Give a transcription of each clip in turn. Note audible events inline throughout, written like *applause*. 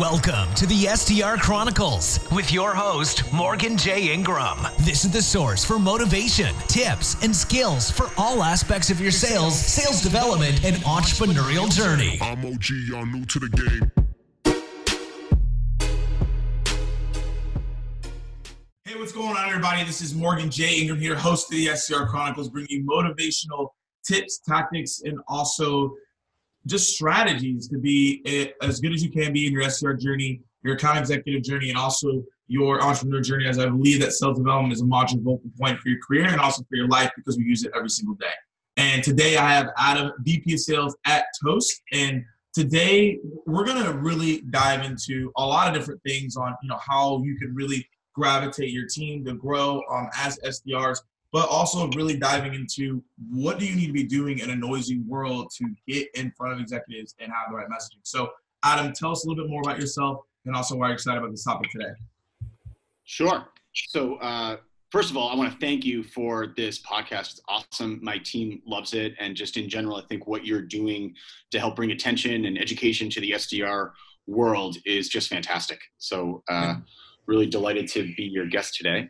Welcome to the SDR Chronicles with your host, Morgan J. Ingram. This is the source for motivation, tips, and skills for all aspects of your sales, sales development, and entrepreneurial journey. I'm OG, y'all new to the game. Hey, what's going on, everybody? This is Morgan J. Ingram here, host of the SDR Chronicles, bringing you motivational tips, tactics, and also just strategies to be as good as you can be in your SDR journey, your account executive journey, and also your entrepreneur journey. As I believe that self development is a modular vocal point for your career and also for your life because we use it every single day. And today I have Adam, VP of Sales at Toast, and today we're gonna really dive into a lot of different things on you know how you can really gravitate your team to grow um, as SDRs but also really diving into what do you need to be doing in a noisy world to get in front of executives and have the right messaging. So, Adam, tell us a little bit more about yourself and also why you're excited about this topic today. Sure. So, uh, first of all, I want to thank you for this podcast. It's awesome. My team loves it. And just in general, I think what you're doing to help bring attention and education to the SDR world is just fantastic. So, uh, really delighted to be your guest today.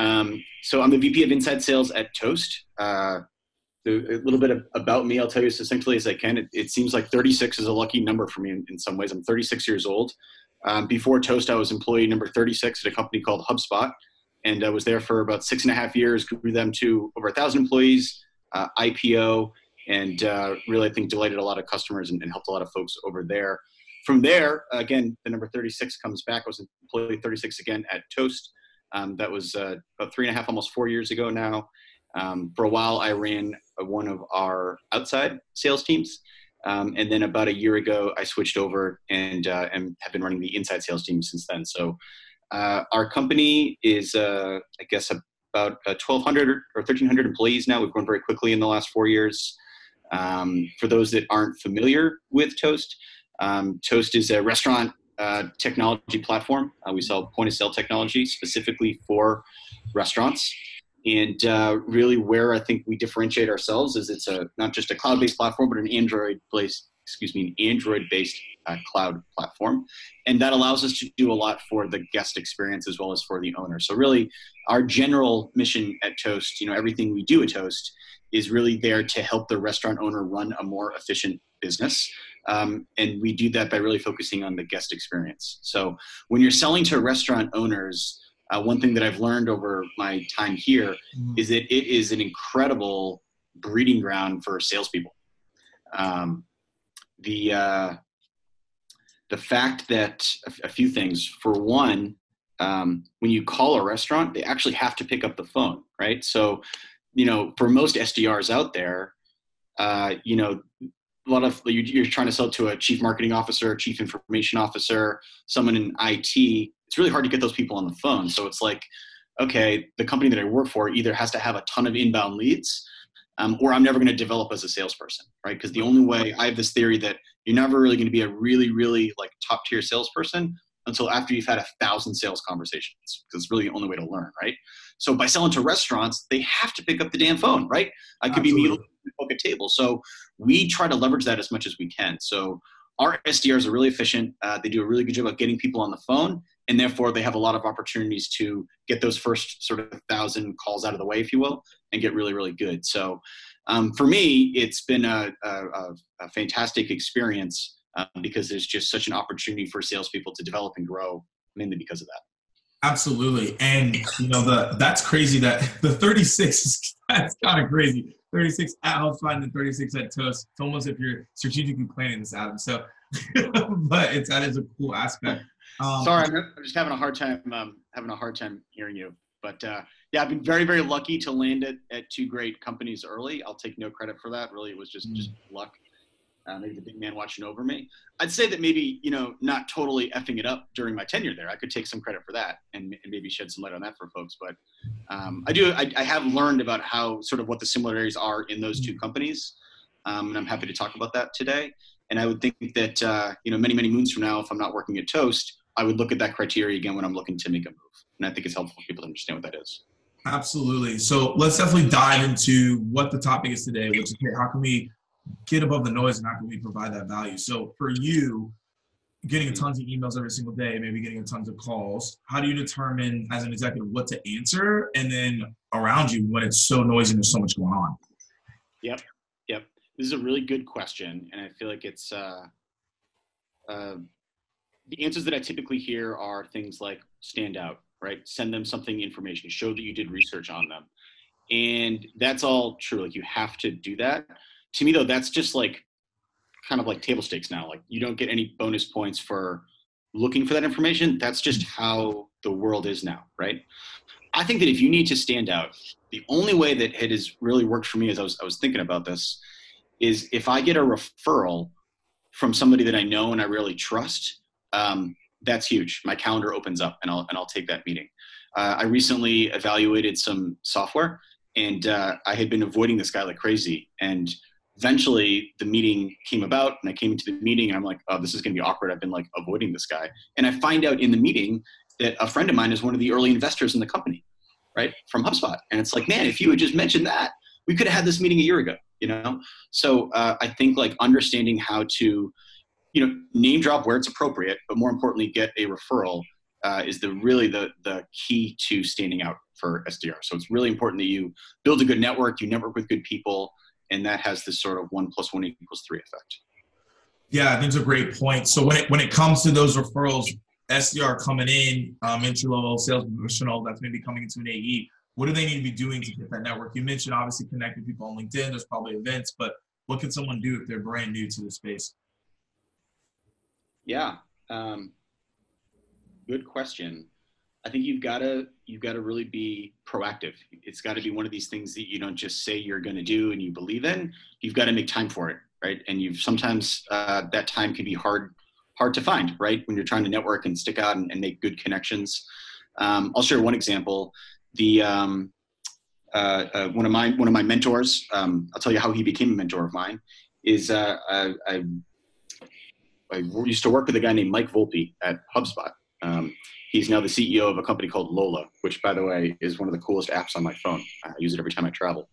Um, so I'm the VP of Inside Sales at Toast. Uh, a little bit of, about me, I'll tell you as succinctly as I can. It, it, seems like 36 is a lucky number for me in, in some ways. I'm 36 years old. Um, before Toast, I was employee number 36 at a company called HubSpot, and I was there for about six and a half years. Grew them to over a thousand employees, uh, IPO, and uh, really I think delighted a lot of customers and, and, helped a lot of folks over there. From there, again, the number 36 comes back. I was employee 36 again at Toast. Um, that was uh, about three and a half, almost four years ago now. Um, for a while, I ran one of our outside sales teams. Um, and then about a year ago, I switched over and, uh, and have been running the inside sales team since then. So uh, our company is, uh, I guess, about 1,200 uh, or 1,300 employees now. We've grown very quickly in the last four years. Um, for those that aren't familiar with Toast, um, Toast is a restaurant uh, technology platform. Uh, we sell point of sale technology specifically for restaurants. And uh, really, where I think we differentiate ourselves is it's a not just a cloud-based platform, but an Android-based, excuse me, an Android-based uh, cloud platform, and that allows us to do a lot for the guest experience as well as for the owner. So, really, our general mission at Toast, you know, everything we do at Toast is really there to help the restaurant owner run a more efficient business. Um, and we do that by really focusing on the guest experience. So when you're selling to restaurant owners, uh, one thing that I've learned over my time here mm. that it is an incredible breeding ground for salespeople. Um, the uh, the fact that a, a, few things. For one, um, when you call a restaurant, they actually have to pick up the phone, right? So, you know, for most SDRs out there, uh, you know, a lot of you're trying to sell to a chief marketing officer, chief information officer, someone in IT. It's really hard to get those people on the phone. So it's like, okay, the company that I work for either has to have a ton of inbound leads, um, or I'm never going to develop as a salesperson, right? Because the only way I have this theory that you're never really going to be a really, really like top tier salesperson until after you've had a thousand sales conversations because it's really the only way to learn, right? So by selling to restaurants, they have to pick up the damn phone, right? I could Absolutely. be me book a table. So we try to leverage that as much as we can. So our SDRs are really efficient. Uh, they do a really good job of getting people on the phone, and therefore they have a lot of opportunities to get those first sort of thousand calls out of the way, if you will, and get really, really good. So um, for me, it's been a, a, a fantastic experience um, because there's just such an opportunity for salespeople to develop and grow, mainly because of that. Absolutely, and you know the that's crazy that *laughs* the 36 is that's kind of crazy. 36 at HubSpot and 36 at Toast. It's almost if you're strategically planning this out. So, *laughs* but it's that is a cool aspect. Um, Sorry, I'm just having a hard time um, having a hard time hearing you. But uh, yeah, I've been very very lucky to land it at two great companies early. I'll take no credit for that. Really, it was just mm. just luck uh, maybe the big man watching over me. I'd say that maybe you know not totally effing it up during my tenure there. I could take some credit for that and, and maybe shed some light on that for folks. But um, I do. I, I, have learned about how sort of what the similarities are in those two companies, um, and I'm happy to talk about that today. And I would think that uh, you know many many moons from now, if I'm not working at Toast, I would look at that criteria again when I'm looking to make a move. And I think it's helpful for people to understand what that is. Absolutely. So let's definitely dive into what the topic is today, which is how can we get above the noise and how can we provide that value? So for you, getting tons of emails every single day, maybe getting tons of calls. How do you determine as an executive what to answer, and then around you when it's so noisy and there's so much going on? Yep, yep. This is a really good question, and I feel like it's uh, uh, the answers that I typically hear are things like stand out, right? Send them something information, show that you did research on them, and that's all true. Like you have to do that. To me, though, that's just like kind of like table stakes now. Like you don't get any bonus points for looking for that information. That's just how the world is now, right? I think that if you need to stand out, the only way that it has really worked for me as I was, I was thinking about this is if I get a referral from somebody that I know and I really trust, um, that's huge. My calendar opens up and I'll, and I'll take that meeting. Uh, I recently evaluated some software and uh, I had been avoiding this guy like crazy. And eventually the meeting came about and I came into the meeting and I'm like, oh, this is going to be awkward. I've been like avoiding this guy. And I find out in the meeting that a friend of mine is one of the early investors in the company, right? From HubSpot. And it's like, man, if you had just mentioned that, we could have had this meeting a year ago, you know? So uh, I think like understanding how to, you know, name drop where it's appropriate, but more importantly, get a referral uh, is the really the, the key to standing out for SDR. So it's really important that you build a good network, you network with good people, and that has this sort of one plus one equals three effect. Yeah, that's a great point. So when it when it comes to those referrals, SDR coming in, um, entry level sales professional that's maybe coming into an AE, what do they need to be doing to get that network? You mentioned obviously connecting people on LinkedIn. There's probably events, but what can someone do if they're brand new to the space? Yeah, um, good question. I think you've got to you've got to really be proactive. It's got to be one of these things that you don't just say you're going to do and you believe in. You've got to make time for it, right? And you've sometimes uh, that time can be hard hard to find, right? When you're trying to network and stick out and, and make good connections. Um, I'll share one example. The um, uh, uh, one of my one of my mentors. Um, I'll tell you how he became a mentor of mine. Is uh, I, I, I used to work with a guy named Mike Volpe at HubSpot. Um, He's now the CEO of a company called Lola, which, by the way, is one of the coolest apps on my phone. I use it every time I travel.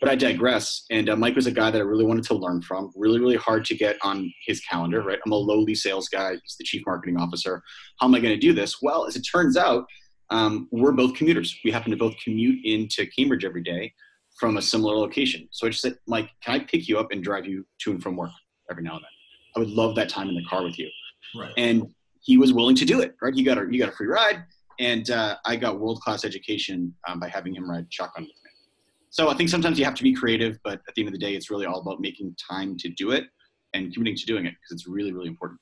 But I digress. And uh, Mike was a guy that I really wanted to learn from. Really, really hard to get on his calendar, right? I'm a lowly sales guy. He's the chief marketing officer. How am I going to do this? Well, as it turns out, um, we're both commuters. We happen to both commute into Cambridge every day from a similar location. So I just said, Mike, can I pick you up and drive you to and from work every now and then? I would love that time in the car with you. Right. And he was willing to do it. Right, he got a he got a free ride, and uh, I got world class education um, by having him ride shotgun with me. So I think sometimes you have to be creative, but at the end of the day, it's really all about making time to do it and committing to doing it because it's really really important.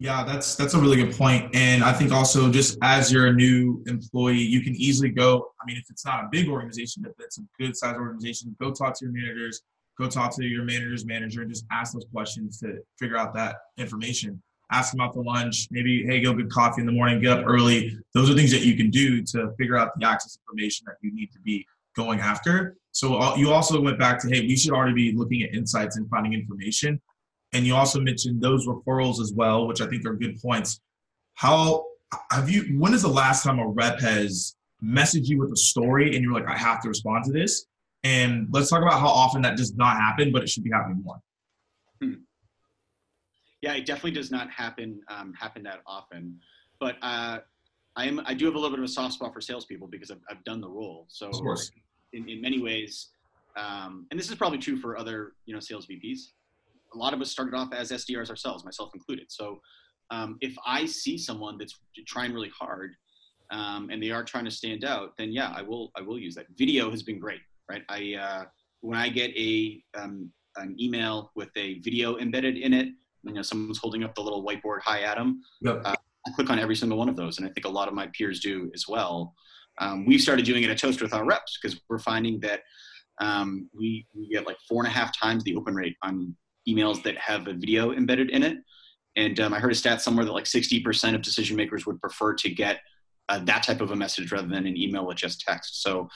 Yeah, that's that's a really good. And I think also just as you're a new employee, you can easily go. I mean, if it's not a big organization, if it's a good sized organization, go talk to your managers, go talk to your manager's manager, and just ask those questions to figure out that information ask them out for lunch, maybe, hey, go get coffee in the morning, get up early. Those are things that you can do to figure out the access information that you need to be going after. So uh, you also went back to, hey, we should already be looking at insights and finding information. And you also mentioned those referrals as well, which I think are good points. How have you, when is the last time a rep has messaged you with a story and you're like, I have to respond to this? And let's talk about how often that does not happen, but it should be happening more. Hmm yeah, it definitely does not happen um, happen that often. But uh, I am I do have a little bit of a soft spot for salespeople because I've, I've done the role. So in, in many ways, um, and this is probably true for other you know sales VPs. A lot of us started off as SDRs ourselves, myself included. So um, if I see someone that's trying really hard um, and they are trying to stand out, then yeah, I will I will use that. Video has been great, right? I uh, when I get a um, an email with a video embedded in it you know someone's holding up the little whiteboard hi adam. Yep. uh, i click on every single one of those and i think a lot of my peers do as well. Um, we've started doing it at toast with our reps because we're finding that um, we, we get like four and a half times the open rate on emails that have a video embedded in it. And um, i heard a stat somewhere that like 60% of decision makers would prefer to get uh, that type of a message rather than an email with just text. So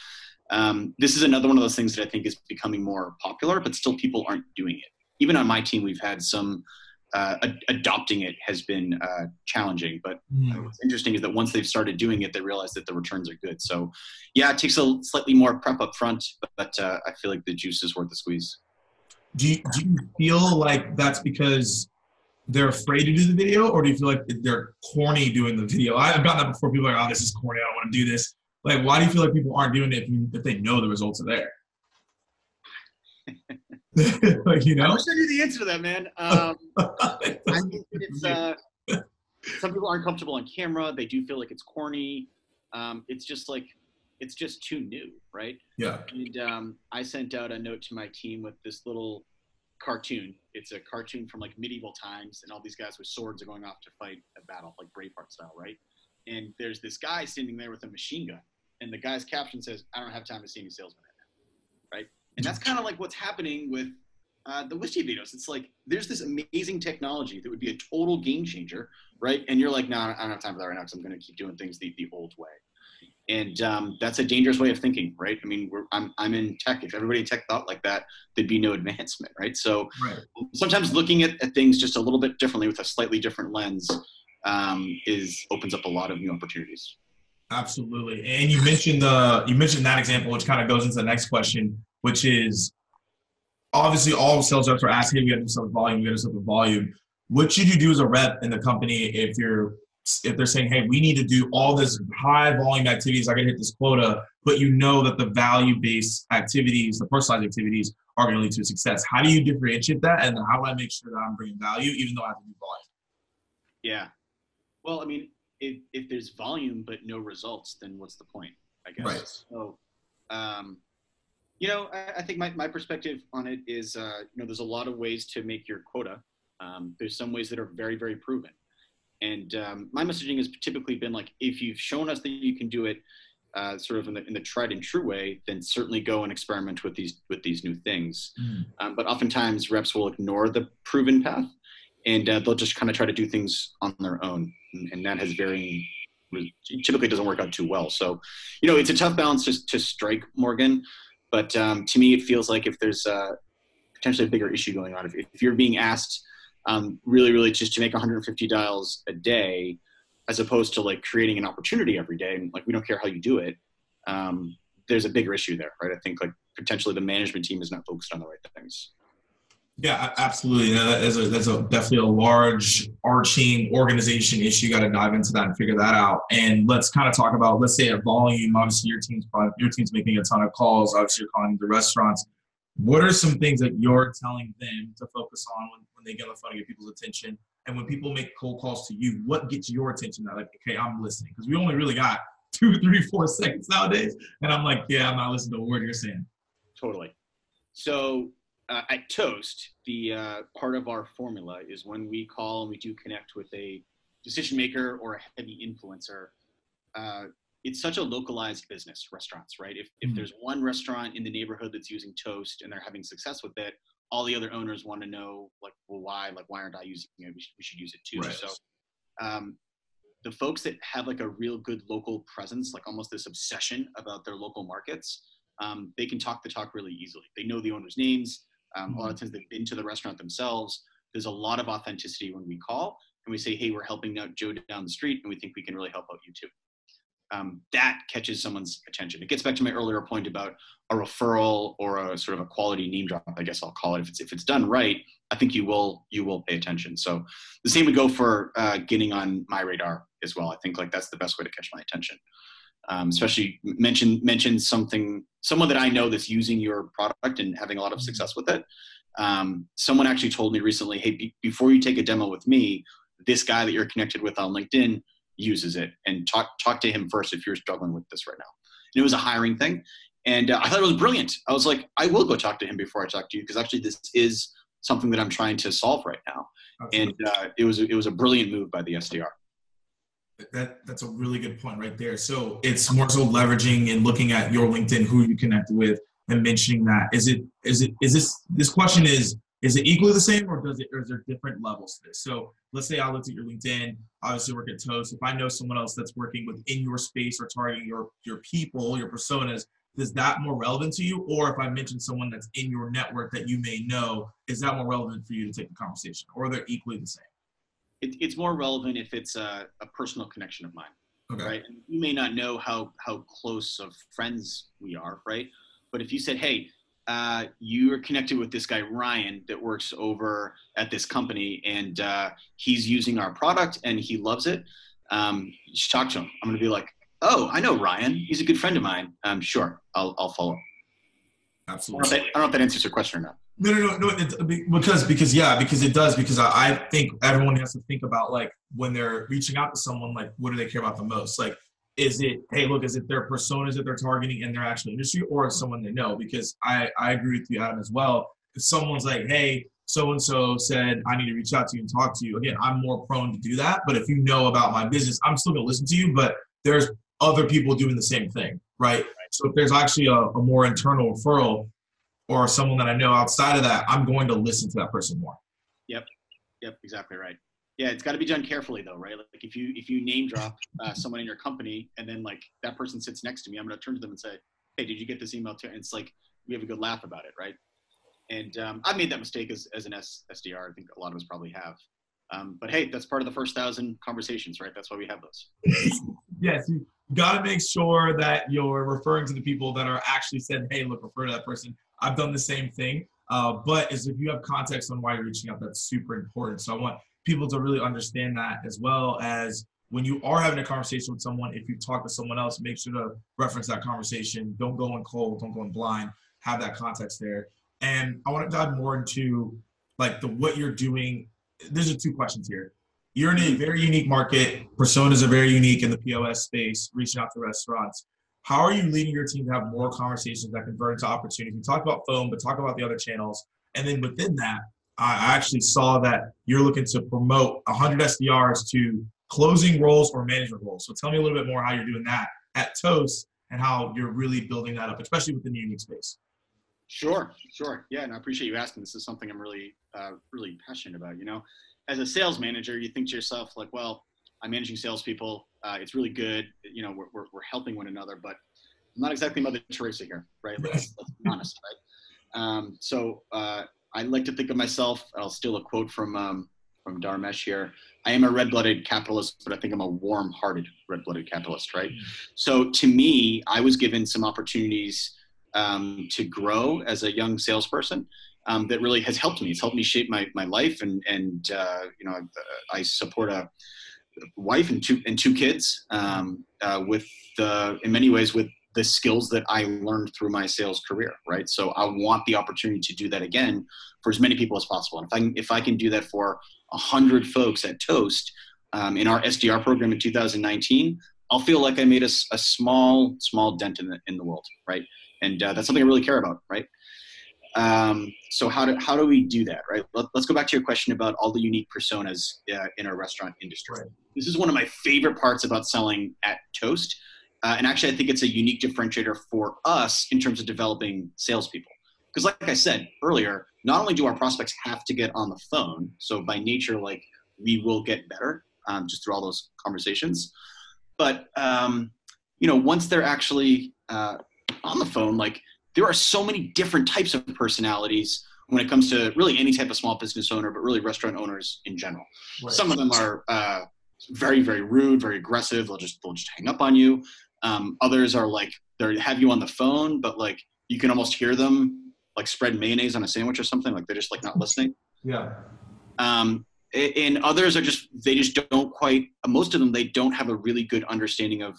um, this is another one of those things that i think is becoming more popular but still people aren't doing it. Even on my team we've had some uh, ad- adopting it has been uh, challenging. But mm. what's interesting is that once they've started doing it, they realize that the returns are good. So, yeah, it takes a slightly more prep up front, but uh, I feel like the juice is worth the squeeze. Do you, do you feel like that's because they're afraid to do the video, or do you feel like they're corny doing the video? I've gotten that before. People are like, "Oh, this is corny. I don't want to do this." Like, why do you feel like people aren't doing it if, you, if they know the results are there? *laughs* you know, I wish I knew the answer to that, man. Um, *laughs* I think it's uh, some people aren't comfortable on camera. They do feel like it's corny. Um, it's just like it's just too new, right? yeah, And um, I sent out a note to my team with this little cartoon. It's a cartoon from like medieval times, and all these guys with swords are going off to fight a battle, like Braveheart style, right? And there's this guy standing there with a machine gun, and the guy's caption says, "I don't have time to see any salesmen right now," right? And that's kind of like what's happening with uh, the Wistia videos. It's like there's this amazing technology that would be a total game changer, right? And you're like, "No, I don't have time for that right now because I'm going to keep doing things the, the old way." And um, that's a dangerous way of thinking, right? I mean, we're, I'm, I'm in tech. If everybody in tech thought like that, there'd be no advancement, right? So right. sometimes looking at, at things just a little bit differently with a slightly different lens um, is opens up a lot of new opportunities. Absolutely. And you mentioned the you mentioned that example, which kind of goes into the next question, which is obviously all sales reps are asking, we got to do something volume, we got to do something volume. What should you do as a rep in the company if you're if they're saying, hey, we need to do all this high volume activities, I gotta hit this quota, but you know that the value based activities, the personalized activities are gonna lead to success. How do you differentiate that? And how do I make sure that I'm bringing value even though I have to do volume? Yeah. Well, I mean, if, if there's volume but no results, then what's the point? I guess. Right. So, um, you know, I, I think my, my perspective on it is, uh, you know, there's a lot of ways to make your quota. Um, there's some ways that are very, very proven. And um, my messaging has typically been like, if you've shown us that you can do it, uh, sort of in the, in the tried and true way, then certainly go and experiment with these with these new things. Mm. Um, but oftentimes reps will ignore the proven path, and uh, they'll just kind of try to do things on their own, and, and that has very typically doesn't work out too well. So, you know, it's a tough balance to, to strike, Morgan. But um, to me, it feels like if there's potentially a bigger issue going on, if, if you're being asked um, really, really just to make 150 dials a day, as opposed to like creating an opportunity every day, and like we don't care how you do it, um, there's a bigger issue there, right? I think like potentially the management team is not focused on the right things. Yeah, absolutely. Know, that is a, that's a definitely a large arching organization issue. You got to dive into that and figure that out. And let's kind of talk about, let's say, a volume. Obviously, your team's your team's making a ton of calls. Obviously, you're calling the restaurants. What are some things that you're telling them to focus on when, when they get on the phone and get people's attention? And when people make cold calls to you, what gets your attention? That like, okay, I'm listening because we only really got *laughs* two, three, four seconds nowadays. And I'm like, yeah, I'm not listening to a word you're saying. Totally. So uh, at Toast, the uh, part of our formula is when we call and we do connect with a decision maker or a heavy influencer. Uh, it's such a localized business, restaurants, right? If, if Mhm. there's one restaurant in the neighborhood that's using Toast and they're having success with it, all the other owners want to know, like, well, why? Like, why aren't I using it? We should, we should use it too. Right. So, um, the folks that have like a real good local presence, like almost this obsession about their local markets, um, they can talk the talk really easily. They know the owners' names. Um, A lot of times they've been to the restaurant themselves. There's a lot of authenticity when we call and we say, hey, we're helping out Joe down the street and we think we can really help out you too. Um, that catches someone's attention. It gets back to my earlier point about a referral or a sort of a quality name drop, I guess I'll call it. If it's, if it's done right, I think you will you will pay attention. So the same would go for uh, getting on my radar as well. I think like that's the best way to catch my attention. Um, especially mention mention something someone that I know that's using your product and having a lot of success with it. Um, someone actually told me recently, hey, be- before you take a demo with me, this guy that you're connected with on LinkedIn uses it, and talk talk to him first if you're struggling with this right now. And it was a hiring thing, and uh, I thought it was brilliant. I was like, I will go talk to him before I talk to you because actually this is something that I'm trying to solve right now. And uh, it was it was a brilliant move by the SDR. That that's a really good point right there. So it's more so leveraging and looking at your LinkedIn, who you connect with, and mentioning that. Is it is it is this this question is is it equally the same or does it or is there different levels to this? So let's say I looked at your LinkedIn, obviously work at Toast. If I know someone else that's working within your space or targeting your your people, your personas, is that more relevant to you? Or if I mention someone that's in your network that you may know, is that more relevant for you to take the conversation? Or they're equally the same? It, it's more relevant if it's a, a personal connection of mine. right? And you may not know how how close of friends we are, right? But if you said, "Hey, uh, you are connected with this guy Ryan that works over at this company, and uh, he's using our product and he loves it. Um, you should talk to him. I'm going to be like, oh, I know Ryan. He's a good friend of mine. Um, sure, I'll, I'll follow. Absolutely. I don't, that, I don't know if that answers your question or not. No, no, no, no. It, because, because, yeah, because it does. Because I, I think everyone has to think about like when they're reaching out to someone, like what do they care about the most? Like, is it, hey, look, is it their personas that they're targeting in their actual industry, or is someone they know? Because I, I agree with you, Adam, as well. If someone's like, hey, so and so said I need to reach out to you and talk to you. Again, I'm more prone to do that. But if you know about my business, I'm still gonna listen to you. But there's other people doing the same thing, right? So if there's actually a, a more internal referral or someone that I know outside of that, I'm going to listen to that person more. Yep. Yep. Exactly right. Yeah, it's got to be done carefully though, right? Like if you if you name drop uh, someone in your company and then like that person sits next to me, I'm going to turn to them and say, "Hey, did you get this email too?" And it's like we have a good laugh about it, right? And um, I've made that mistake as, as an S, SDR. I think a lot of us probably have. Um, but hey, that's part of the first thousand conversations, right? That's why we have those. *laughs* yes, you got to make sure that you're referring to the people that are actually said, "Hey, look, refer to that person." I've done the same thing, uh, but as if you have context on why you're reaching out, that's super important. So I want people to really understand that as well as when you are having a conversation with someone, if you talk to someone else, make sure to reference that conversation. Don't go in cold, don't go in blind. Have that context there. And I want to dive more into like the what you're doing. There's are two questions here. You're in a very unique market. Personas are very unique in the POS space, reaching out to restaurants. How are you leading your team to have more conversations that convert into opportunities? We talk about phone, but talk about the other channels. And then within that, I actually saw that you're looking to promote 100 SDRs to closing roles or management roles. So tell me a little bit more how you're doing that at Toast and how you're really building that up, especially within the unique space. Sure, sure. Yeah, and I appreciate you asking. This is something I'm really, uh, really passionate about. You know, as a sales manager, you think to yourself like, well, I'm managing salespeople. Uh, it's really good. You know, we're, we're, we're, helping one another, but I'm not exactly Mother Teresa here, right? Let's, *laughs* let's be honest, right? Um, so uh, I like to think of myself. I'll steal a quote from um, from Dharmesh here. I am a red-blooded capitalist, but I think I'm a warm-hearted red-blooded capitalist, right? Mm-hmm. So to me, I was given some opportunities um, to grow as a young salesperson. Um, that really has helped me. It's helped me shape my, my life, and and uh, you know I, I, support a wife and two and two kids um, uh, with the in many ways with the skills that I learned through my sales career. Right, so I want the opportunity to do that again for as many people as possible. And if I can, if I can do that for hundred folks at Toast um, in our SDR program in 2019, I'll feel like I made a, a small small dent in the in the world. Right and uh, that's something I really care about, right? Um, so how do how do we do that, right? Let, us go back to your question about all the unique personas uh, in our restaurant industry. Right. This is one of my favorite parts about selling at Toast, uh, and actually, I think it's a unique differentiator for us in terms of developing salespeople. Because, like I said earlier, not only do our prospects have to get on the phone, so by nature, like we will get better um, just through all those conversations, but um, you know, once they're actually uh, on the phone, like there are so many different types of personalities when it comes to really any type of small business owner, but really restaurant owners in general. Right. Some of them are uh, very, very rude, very aggressive. They'll just they'll just hang up on you. Um, others are like they have you on the phone, but like you can almost hear them like spread mayonnaise on a sandwich or something. Like they're just like not listening. Yeah. Um, and others are just they just don't quite. Most of them they don't have a really good understanding of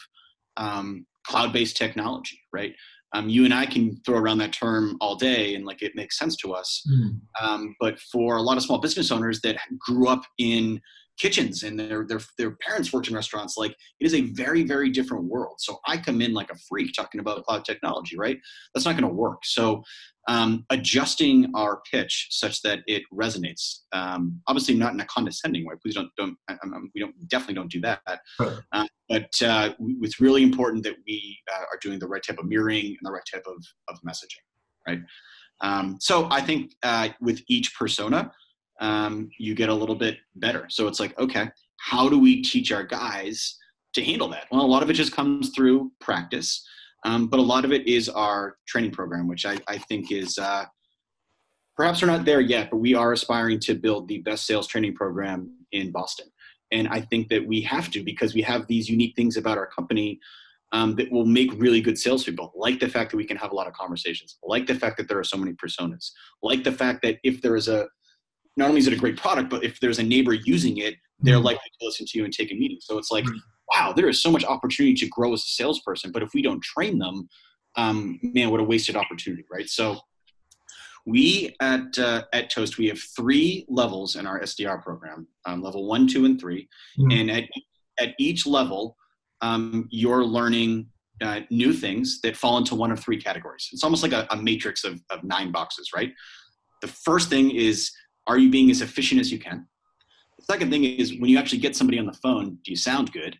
um, cloud-based technology, right? Um, you and I can throw around that term all day and like it makes sense to us. Mm. Um, but for a lot of small business owners that grew up in kitchens and their, their, their parents worked in restaurants, like it is a very, very different world. So I come in like a freak talking about cloud technology, right? That's not going to work. So um, adjusting our pitch such that it resonates. Um, obviously, not in a condescending way. Please don't don't I, we don't definitely don't do that. Uh, but uh, it's really important that we uh, are doing the right type of mirroring and the right type of of messaging, right? Um, so I think uh, with each persona, um, you get a little bit better. So it's like, okay, how do we teach our guys to handle that? Well, a lot of it just comes through practice. Um, but a lot of it is our training program, which I, I think is uh, perhaps we're not there yet, but we are aspiring to build the best sales training program in Boston. And I think that we have to because we have these unique things about our company um, that will make really good salespeople. Like the fact that we can have a lot of conversations. Like the fact that there are so many personas. Like the fact that if there is a not only is it a great product, but if there's a neighbor using it, they're Mhm. likely to listen to you and take a meeting. So it's like, Mhm. wow, there is so much opportunity to grow as a salesperson. But if we don't train them, um, man, what a wasted opportunity, right? So we at uh, at Toast we have three levels in our SDR program: um, level one, two, and 3 Mhm. And at at each level, um, you're learning uh, new things that fall into one of three categories. It's almost like a, a matrix of, of nine boxes, right? The first thing is, are you being as efficient as you can? The second thing is, when you actually get somebody on the phone, do you sound good?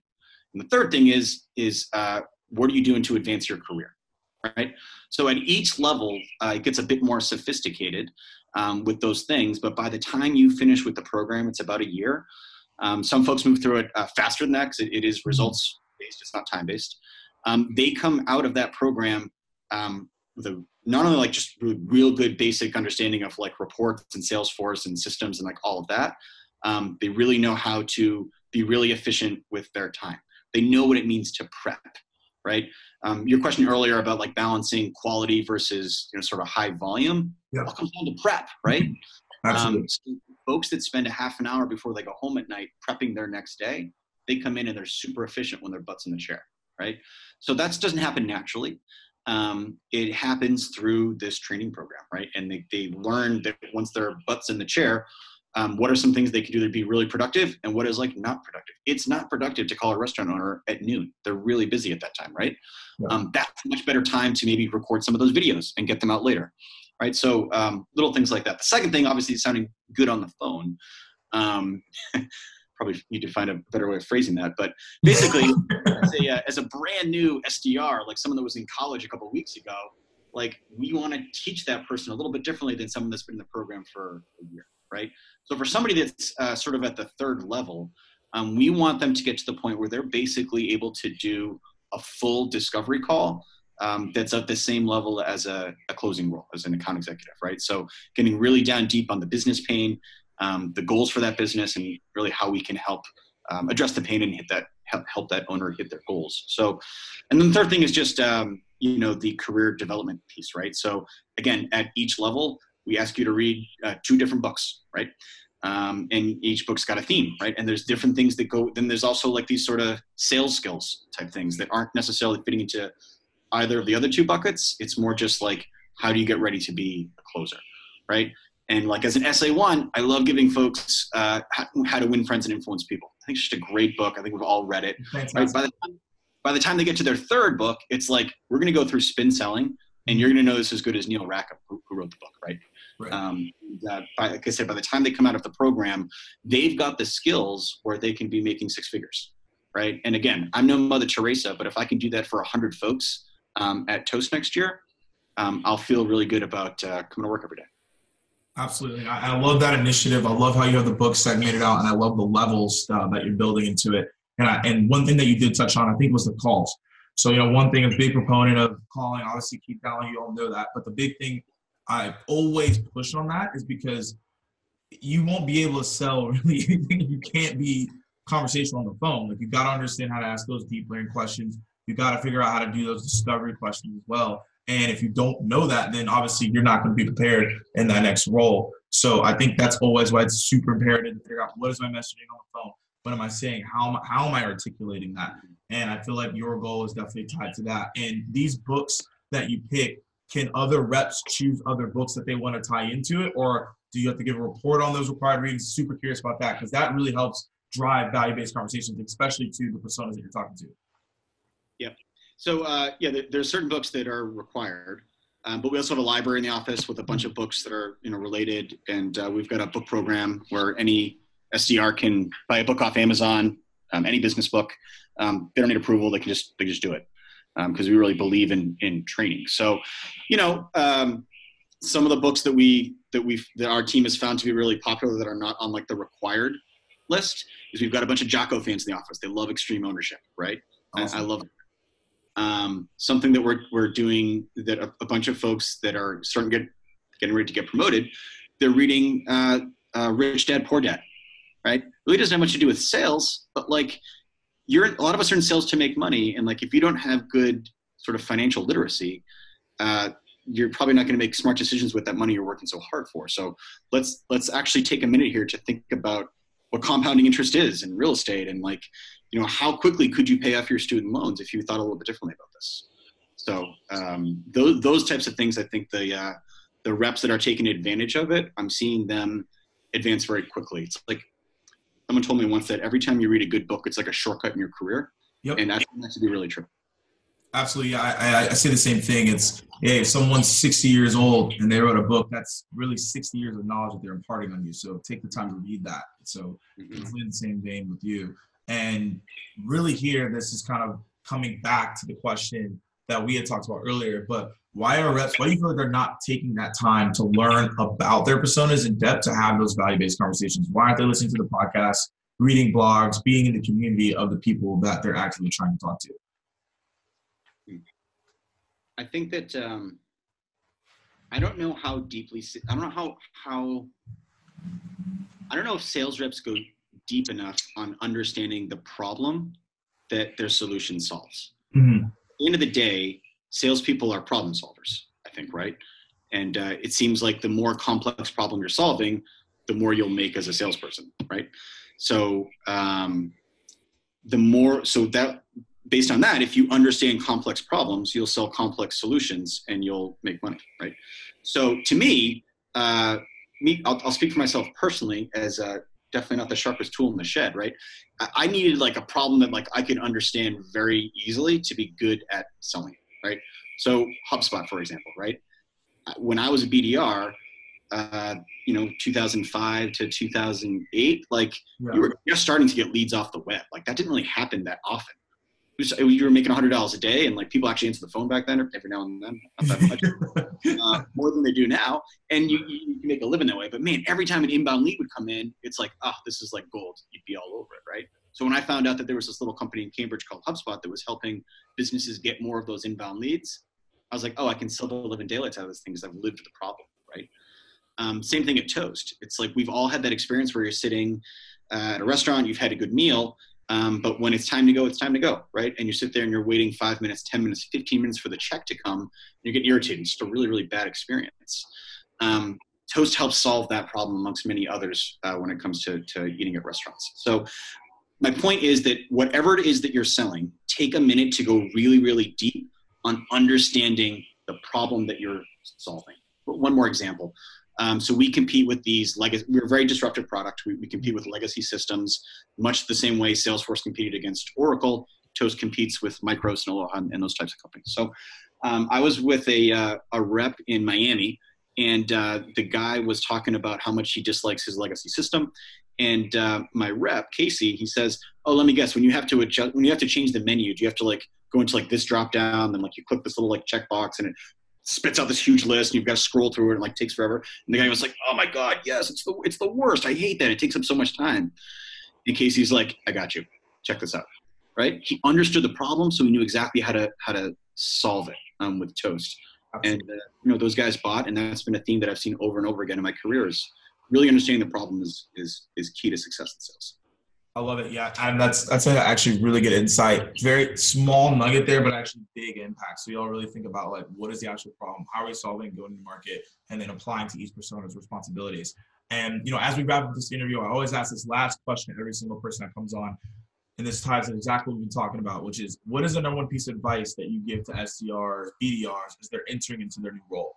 And the third thing is, is uh, what are you doing to advance your career, right? So at each level, uh, it gets a bit more sophisticated um, with those things. But by the time you finish with the program, it's about a year. Um, some folks move through it uh, faster than that because it, it is results based, it's not time based. Um, they come out of that program um, with a not only like just real, real good basic understanding of like reports and Salesforce and systems and like all of that. Um, they really know how to be really efficient with their time. They know what it means to prep, right? Um, your question earlier about like balancing quality versus you know sort of high volume, Yeah. all comes down to prep, right? Absolutely. Um, so folks that spend a half an hour before they go home at night prepping their next day, they come in and they're super efficient when their butt's in the chair, right? So that doesn't happen naturally. Um, it happens through this training program, right? And they, they learn that once their butt's in the chair, um, what are some things they can do to be really productive and what is like not productive? It's not productive to call a restaurant owner at noon. They're really busy at that time, right? Yeah. Um, that's a much better time to maybe record some of those videos and get them out later, right? So um, little things like that. The second thing, obviously, is sounding good on the phone. *laughs* Probably need to find a better way of phrasing that, but basically, *laughs* as a, uh, as a brand new SDR, like someone that was in college a couple of weeks ago, like we want to teach that person a little bit differently than someone that's been in the program for a year, right? So for somebody that's uh, sort of at the third level, um, we want them to get to the point where they're basically able to do a full discovery call um, that's at the same level as a, a closing role as an account executive, right? So getting really down deep on the business pain, um, the goals for that business, and really how we can help um, address the pain and hit that help, help that owner hit their goals. So, and then the third thing is just um, you know the career development piece, right? So again, at each level, we ask you to read uh, two different books, right? Um, and each book's got a theme, right? And there's different things that go. Then there's also like these sort of sales skills type things that aren't necessarily fitting into either of the other two buckets. It's more just like how do you get ready to be a closer, right? And like as an SA1, I love giving folks uh, how, how to win friends and influence people. I think it's just a great book. I think we've all read it. Right? By the time, by the time they get to their third book, it's like we're going to go through spin selling, and you're going to know this as good as Neil Rackham, who, who wrote the book, right? Right. Um, that by, like I said, by the time they come out of the program, they've got the skills where they can be making six figures, right? And again, I'm no Mother Teresa, but if I can do that for hundred folks um, at Toast next year, um, I'll feel really good about uh, coming to work every day. Absolutely. I, I love that initiative. I love how you have the book segmented out, and I love the levels uh, that you're building into it. And, I, and one thing that you did touch on, I think, was the calls. So, you know, one thing, a big proponent of calling, obviously, Keith Allen, you all know that. But the big thing I always push on that is because you won't be able to sell *laughs* really anything if you can't be conversational on the phone. Like, you got to understand how to ask those deep learning questions. You got to figure out how to do those discovery questions as well. And if you don't know that, then obviously you're not going to be prepared in that next role. So I think that's always why it's super imperative to figure out what is my messaging on the phone? What am I saying? How am I, how am I articulating that? And I feel like your goal is definitely tied to that. And these books that you pick, can other reps choose other books that they want to tie into it? Or do you have to give a report on those required readings? Super curious about that because that really helps drive value-based conversations, especially to the personas that you're talking to. So uh, yeah, there, there's certain books that are required, um, but we also have a library in the office with a bunch of books that are you know related, and uh, we've got a book program where any SDR can buy a book off Amazon, um, any business book. Um, they don't need approval; they can just they just do it because we really believe in in training. So, you know, um, some of the books that we that we that our team has found to be really popular that are not on like the required list is we've got a bunch of Jocko fans in the office. They love extreme ownership, right? I- I, love it. Um, something that we're, we're doing that a, a bunch of folks that are starting to get getting ready to get promoted, they're reading uh, uh, Rich Dad Poor Dad, right? Really doesn't have much to do with sales, but like you're a lot of us are in sales to make money, and like if you don't have good sort of financial literacy, uh, you're probably not going to make smart decisions with that money you're working so hard for. So let's let's actually take a minute here to think about what compounding interest is in real estate and like you know how quickly could you pay off your student loans if you thought a little bit differently about this. So um, those those types of things, I think the uh, the reps that are taking advantage of it, I'm seeing them advance very quickly. It's like someone told me once that every time you read a good book, it's like a shortcut in your career. Yep. And that's that to be really true. Absolutely. I, I, I say the same thing. It's, hey, if someone's 60 years old and they wrote a book, that's really 60 years of knowledge that they're imparting on you. So take the time to read that. So Mhm. it's in the same vein with you. And really here, this is kind of coming back to the question that we had talked about earlier, but why are reps, why do you feel like they're not taking that time to learn about their personas in depth to have those value-based conversations? Why aren't they listening to the podcast, reading blogs, being in the community of the people that they're actually trying to talk to? I think that um, I don't know how deeply. I don't know how how. I don't know if sales reps go deep enough on understanding the problem that their solution solves. Mm-hmm. At the end of the day, salespeople are problem solvers. I think, right? And uh, it seems like the more complex problem you're solving, the more you'll make as a salesperson, right? So um, the more, so that based on that, if you understand complex problems, you'll sell complex solutions and you'll make money, right? So to me, uh, me, I'll, I'll speak for myself personally as uh, definitely not the sharpest tool in the shed, right? I, needed like a problem that like I could understand very easily to be good at selling, right? So HubSpot, for example, right? Uh, When I was a BDR, uh, you know, 2005 to 2008, like Yeah. you were just starting to get leads off the web. Like that didn't really happen that often. Was, it was- you were making hundred dollars a day, and like people actually answer the phone back then, every now and then, not that much, *laughs* uh, more than they do now. And you, you, you can make a living that way. But man, every time an inbound lead would come in, it's like, oh, this is like gold. You'd be all over it, right? So when I found out that there was this little company in Cambridge called HubSpot that was helping businesses get more of those inbound leads, I was like, oh, I can sell the living daylights out of this thing because I've lived the problem, right? Um, same thing at Toast. It's like we've all had that experience where you're sitting uh, at a restaurant, you've had a good meal, um, but when it's time to go, it's time to go, right? And you sit there and you're waiting five minutes, 10 minutes, 15 minutes for the check to come, and you get irritated. It's just a really, really bad experience. Um, Toast helps solve that problem amongst many others uh, when it comes to, to eating at restaurants. So my point is that whatever it is that you're selling, take a minute to go really, really deep on understanding the problem that you're solving. But One more example. Um, so we compete with these legacy. We're a very disruptive product. We, we compete with legacy systems, much the same way Salesforce competed against Oracle. Toast competes with Micros and Aloha and, and those types of companies. So um, I was with a uh, a rep in Miami, and uh, the guy was talking about how much he dislikes his legacy system. And uh, my rep Casey, he says, "Oh, let me guess. When you have to adjust, when you have to change the menu, do you have to like go into like this drop down, then like you click this little like checkbox, and it spits out this huge list, and you've got to scroll through it, and like takes forever." And the guy was like, "Oh my god, yes, it's the it's the worst. I hate that. It takes up so much time." And Casey's like, "I got you. Check this out." Right? He understood the problem, so he knew exactly how to how to solve it um, with Toast. And uh, you know those guys bought, and that's been a theme that I've seen over and over again in my career. Is really understanding the problem is is is key to success in sales. I love it. Yeah, and that's that's actually really good insight. Very small nugget there, but actually big impact. So y'all really think about like what is the actual problem? How are we solving? Going to the market and then applying to each persona's responsibilities. And you know, as we wrap up this interview, I always ask this last question to every single person that comes on, and this ties exactly what we've been talking about, which is what is the number one piece of advice that you give to SDRs, BDRs as they're entering into their new role?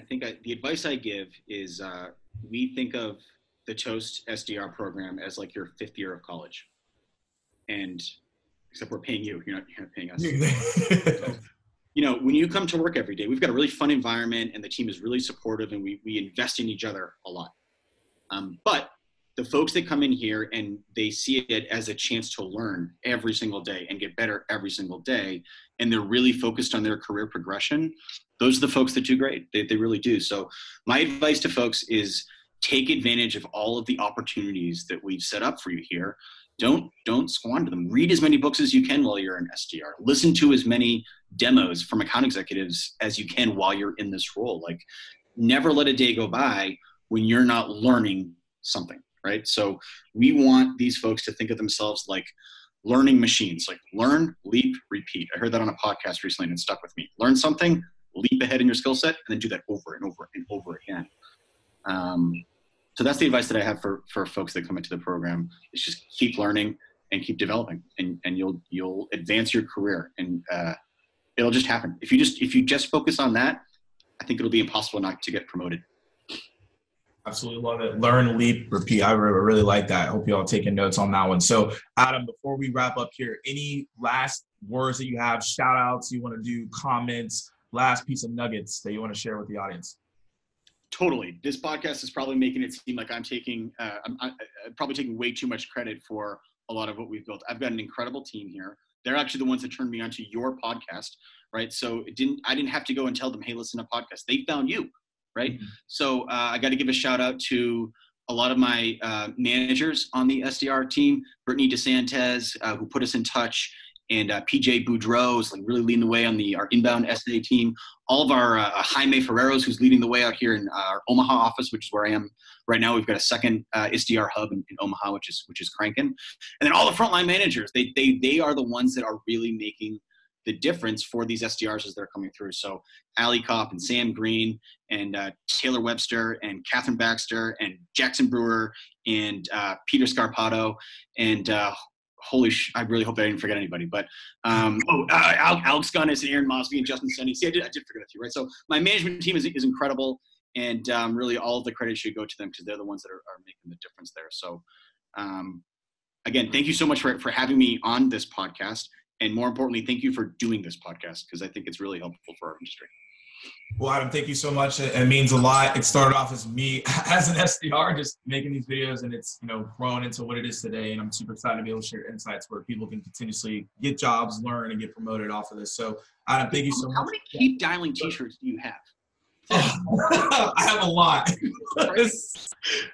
I think I, the advice I give is uh, we think of the Toast SDR program as like your fifth year of college, and except we're paying you, you're not, you're not paying us. *laughs* you know, when you come to work every day, we've got a really fun environment, and the team is really supportive, and we we invest in each other a lot. Um, but the folks that come in here and they see it as a chance to learn every single day and get better every single day, and they're really focused on their career progression, those are the folks that do great. They, they really do. So, my advice to folks is take advantage of all of the opportunities that we've set up for you here. Don't don't squander them. Read as many books as you can while you're in SDR. Listen to as many demos from account executives as you can while you're in this role. Like never let a day go by when you're not learning something, right? So we want these folks to think of themselves like learning machines, like learn, leap, repeat. I heard that on a podcast recently and it stuck with me. Learn something, leap ahead in your skill set, and then do that over and over and over again. Um, so that's the advice that I have for, for folks that come into the program is just keep learning and keep developing and, and you'll, you'll advance your career and, uh, it'll just happen. If you just, if you just focus on that, I think it'll be impossible not to get promoted. Absolutely love it. Learn, leap, repeat. I really like that. I hope you all taking notes on that one. So, Adam, before we wrap up here, any last words that you have, shout outs you want to do, comments, last piece of nuggets that you want to share with the audience? Totally. This podcast is probably making it seem like I'm taking, uh, I'm, I'm probably taking way too much credit for a lot of what we've built. I've got an incredible team here. They're actually the ones that turned me onto your podcast, right? So it didn't, I didn't have to go and tell them, hey, listen to podcast. They found you, right? Mm-hmm. So uh, I got to give a shout out to a lot of my uh, managers on the SDR team, Brittany DeSantes, uh, who put us in touch, and uh, PJ Boudreau is like really leading the way on the our inbound SA team. All of our uh, Jaime Ferreros, who's leading the way out here in our Omaha office, which is where I am right now. We've got a second uh, SDR hub in, in, Omaha, which is which is cranking. And then all the frontline managers, they they they are the ones that are really making the difference for these SDRs as they're coming through. So Ali Kopp and Sam Green and uh, Taylor Webster and Catherine Baxter and Jackson Brewer and uh, Peter Scarpato and uh, holy sh- I really hope I didn't forget anybody. But um, *laughs* oh, uh, Alex Gunnis and Aaron Mosby and Justin Senni. See, I did, I did forget a few, right? So my management team is, is incredible. And um, really all of the credit should go to them because they're the ones that are, are, making the difference there. So um, again, thank you so much for, for having me on this podcast. And more importantly, thank you for doing this podcast because I think it's really helpful for our industry. Well, Adam, thank you so much. It, means a lot. It started off as me *laughs* as an SDR, just making these videos, and it's you know grown into what it is today. And I'm super excited to be able to share insights where people can continuously get jobs, learn, and get promoted off of this. So, Adam, thank you so How much. How many keep dialing T-shirts do you have? *laughs* I have a lot. *laughs*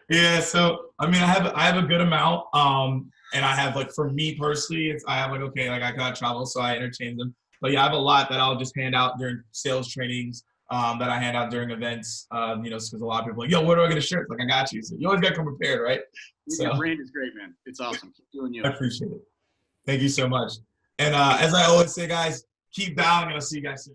yeah, so I mean, I have I have a good amount. Um, and I have like for me personally, it's I have like okay, like I got travel, so I interchange them. But yeah, I have a lot that I'll just hand out during sales trainings um, that I hand out during events. Um, you know, because a lot of people are like, yo, where do I get a shirt? Like I got you. So you always got to come prepared, right? So, Your brand is great, man. It's awesome. Keep doing you. I appreciate it. Thank you so much. And uh, as I always say, guys, keep bowing, and I'll see you guys soon.